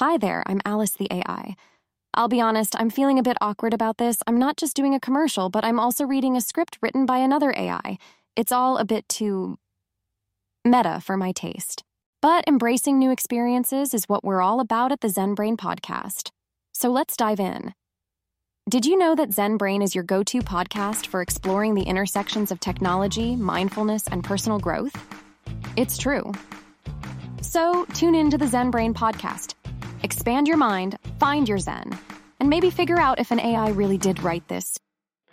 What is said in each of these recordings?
Hi there, I'm Alice the AI. I'll be honest, I'm feeling a bit awkward about this. I'm not just doing a commercial, but I'm also reading a script written by another AI. It's all a bit too meta for my taste. But embracing new experiences is what we're all about at the Zen Brain podcast. So let's dive in. Did you know that Zen Brain is your go to podcast for exploring the intersections of technology, mindfulness, and personal growth? It's true. So tune in to the Zen Brain podcast. Expand your mind, find your Zen, and maybe figure out if an AI really did write this.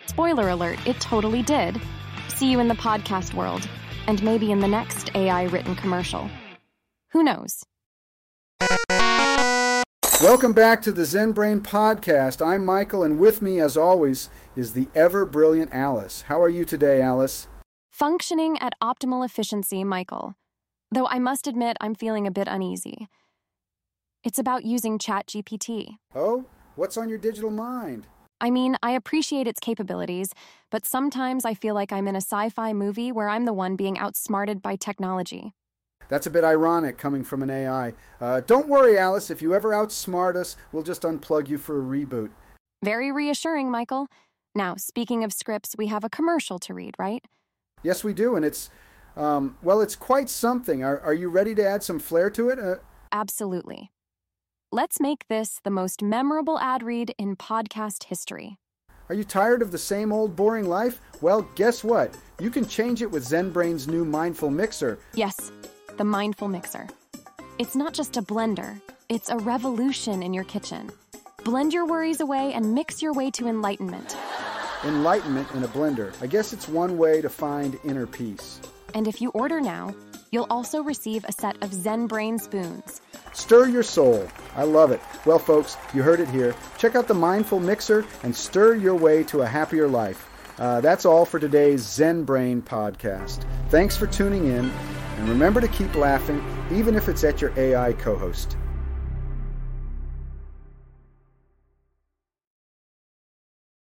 Spoiler alert, it totally did. See you in the podcast world, and maybe in the next AI written commercial. Who knows? Welcome back to the Zen Brain Podcast. I'm Michael, and with me, as always, is the ever brilliant Alice. How are you today, Alice? Functioning at optimal efficiency, Michael. Though I must admit, I'm feeling a bit uneasy. It's about using ChatGPT. Oh, what's on your digital mind? I mean, I appreciate its capabilities, but sometimes I feel like I'm in a sci fi movie where I'm the one being outsmarted by technology. That's a bit ironic coming from an AI. Uh, don't worry, Alice. If you ever outsmart us, we'll just unplug you for a reboot. Very reassuring, Michael. Now, speaking of scripts, we have a commercial to read, right? Yes, we do, and it's, um, well, it's quite something. Are, are you ready to add some flair to it? Uh, Absolutely. Let's make this the most memorable ad read in podcast history. Are you tired of the same old boring life? Well, guess what? You can change it with ZenBrain's new Mindful Mixer. Yes, the Mindful Mixer. It's not just a blender, it's a revolution in your kitchen. Blend your worries away and mix your way to enlightenment. Enlightenment in a blender. I guess it's one way to find inner peace. And if you order now, you'll also receive a set of Zen Brain spoons. Stir your soul. I love it. Well, folks, you heard it here. Check out the Mindful Mixer and stir your way to a happier life. Uh, that's all for today's Zen Brain podcast. Thanks for tuning in, and remember to keep laughing, even if it's at your AI co host.